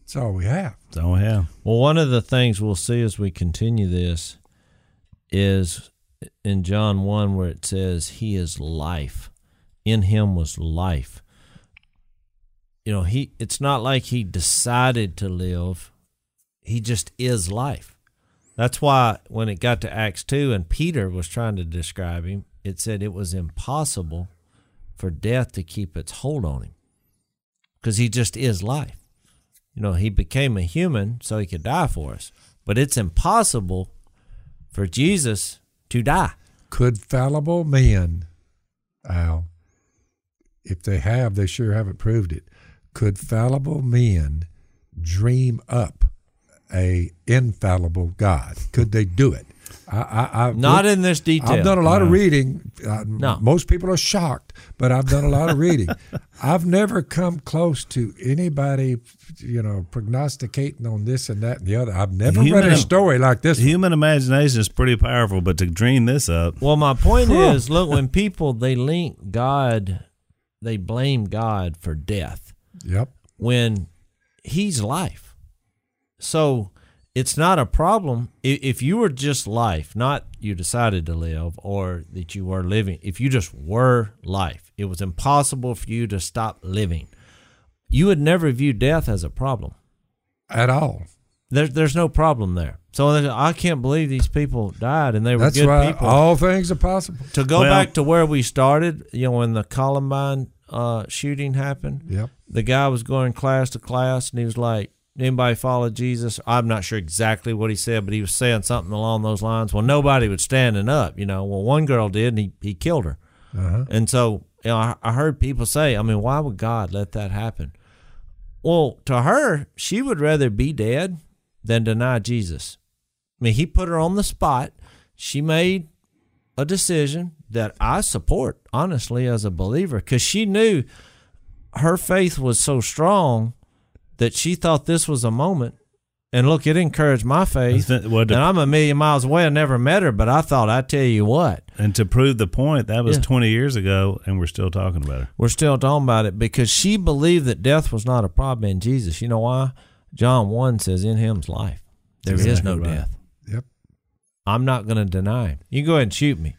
that's all we have. That's all we have. Well, one of the things we'll see as we continue this is in John 1 where it says, He is life. In Him was life. You know, he it's not like he decided to live, he just is life. That's why when it got to Acts 2 and Peter was trying to describe him, it said it was impossible for death to keep its hold on him because he just is life. You know, he became a human so he could die for us. But it's impossible for Jesus to die. Could fallible men, Al, if they have, they sure haven't proved it. Could fallible men dream up a infallible God? Could they do it? I, I, I Not in this detail. I've done a lot of reading. Uh, No. Most people are shocked, but I've done a lot of reading. *laughs* I've never come close to anybody, you know, prognosticating on this and that and the other. I've never Human read a story like this. one. Human imagination is pretty powerful, but to dream this up, Well, my point is, look, when people they link God, they blame God for death Yep. when He's life. So it's not a problem if you were just life, not you decided to live or that you were living. If you just were life, it was impossible for you to stop living. You would never view death as a problem. At all. There's there's no problem there. So I can't believe these people died and they were That's good why people. all things are possible. to go Well- back to where we started, you know, when the Columbine uh, shooting happened, Yep. the guy was going class to class and he was like, "Anybody follow Jesus?" I'm not sure exactly what he said, but he was saying something along those lines. Well, nobody was standing up, you know. Well, one girl did, and he he killed her. Uh-huh. And so, you know, I, I heard people say, I mean, why would God let that happen? Well, to her, she would rather be dead than deny Jesus. I mean, he put her on the spot. She made a decision that I support, honestly, as a believer, because she knew her faith was so strong that she thought this was a moment. And look, it encouraged my faith. *laughs* well, And I'm a million miles away. I never met her, but I thought I'd tell you what. and to prove the point, that was Yeah. 20 years ago, and we're still talking about it. We're still talking about it because she believed that death was not a problem in Jesus. You know why? John 1 says, In him's life. There is Exactly no right. death. Yep. I'm not going to deny him. You go ahead and shoot me.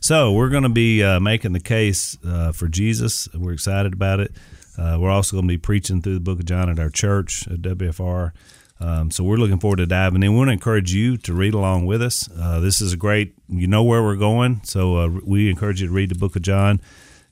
So we're going to be uh, making the case uh, for Jesus. We're excited about it. Uh, we're also going to be preaching through the Book of John at our church at WFR. Um, so we're looking forward to diving in. We want to encourage you to read along with us. Uh, this is a great. You know where we're going, so uh, we encourage you to read the Book of John.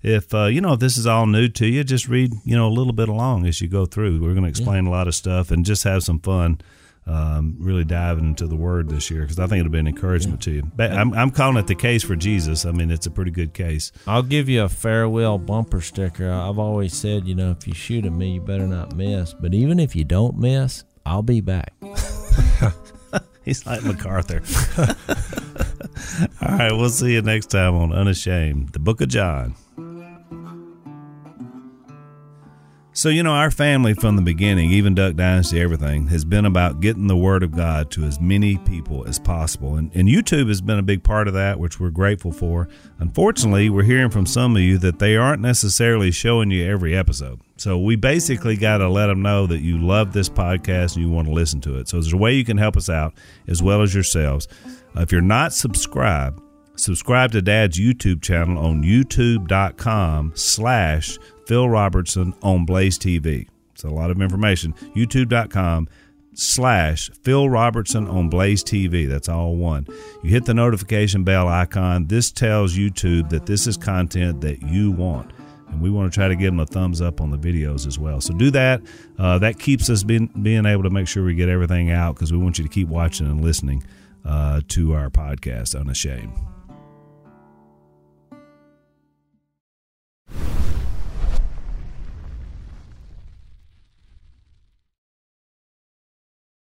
If uh, you know if this is all new to you, just read you know a little bit along as you go through. We're going to explain a lot of stuff and just have some fun. Um, really diving into the Word this year because I think it'll be an encouragement to you. But I'm, I'm calling it the case for Jesus. I mean, it's a pretty good case. I'll give you a farewell bumper sticker. I've always said, you know, if you shoot at me, you better not miss. But even if you don't miss, I'll be back. *laughs* He's like MacArthur. *laughs* All right, we'll see you next time on Unashamed, the Book of John. So, you know, our family from the beginning, even Duck Dynasty, everything, has been about getting the Word of God to as many people as possible. And, and YouTube has been a big part of that, which we're grateful for. Unfortunately, we're hearing from some of you that they aren't necessarily showing you every episode. So, we basically got to let them know that you love this podcast and you want to listen to it. So, there's a way you can help us out as well as yourselves. Uh, if you're not subscribed, subscribe to Dad's YouTube channel on youtube.com slash Phil Robertson on Blaze TV. It's a lot of information. YouTube.com slash Phil Robertson on Blaze TV. That's all one. You hit the notification bell icon. This tells YouTube that this is content that you want. And we want to try to give them a thumbs up on the videos as well. So do that. Uh, that keeps us being, being able to make sure we get everything out because we want you to keep watching and listening uh, to our podcast, Unashamed.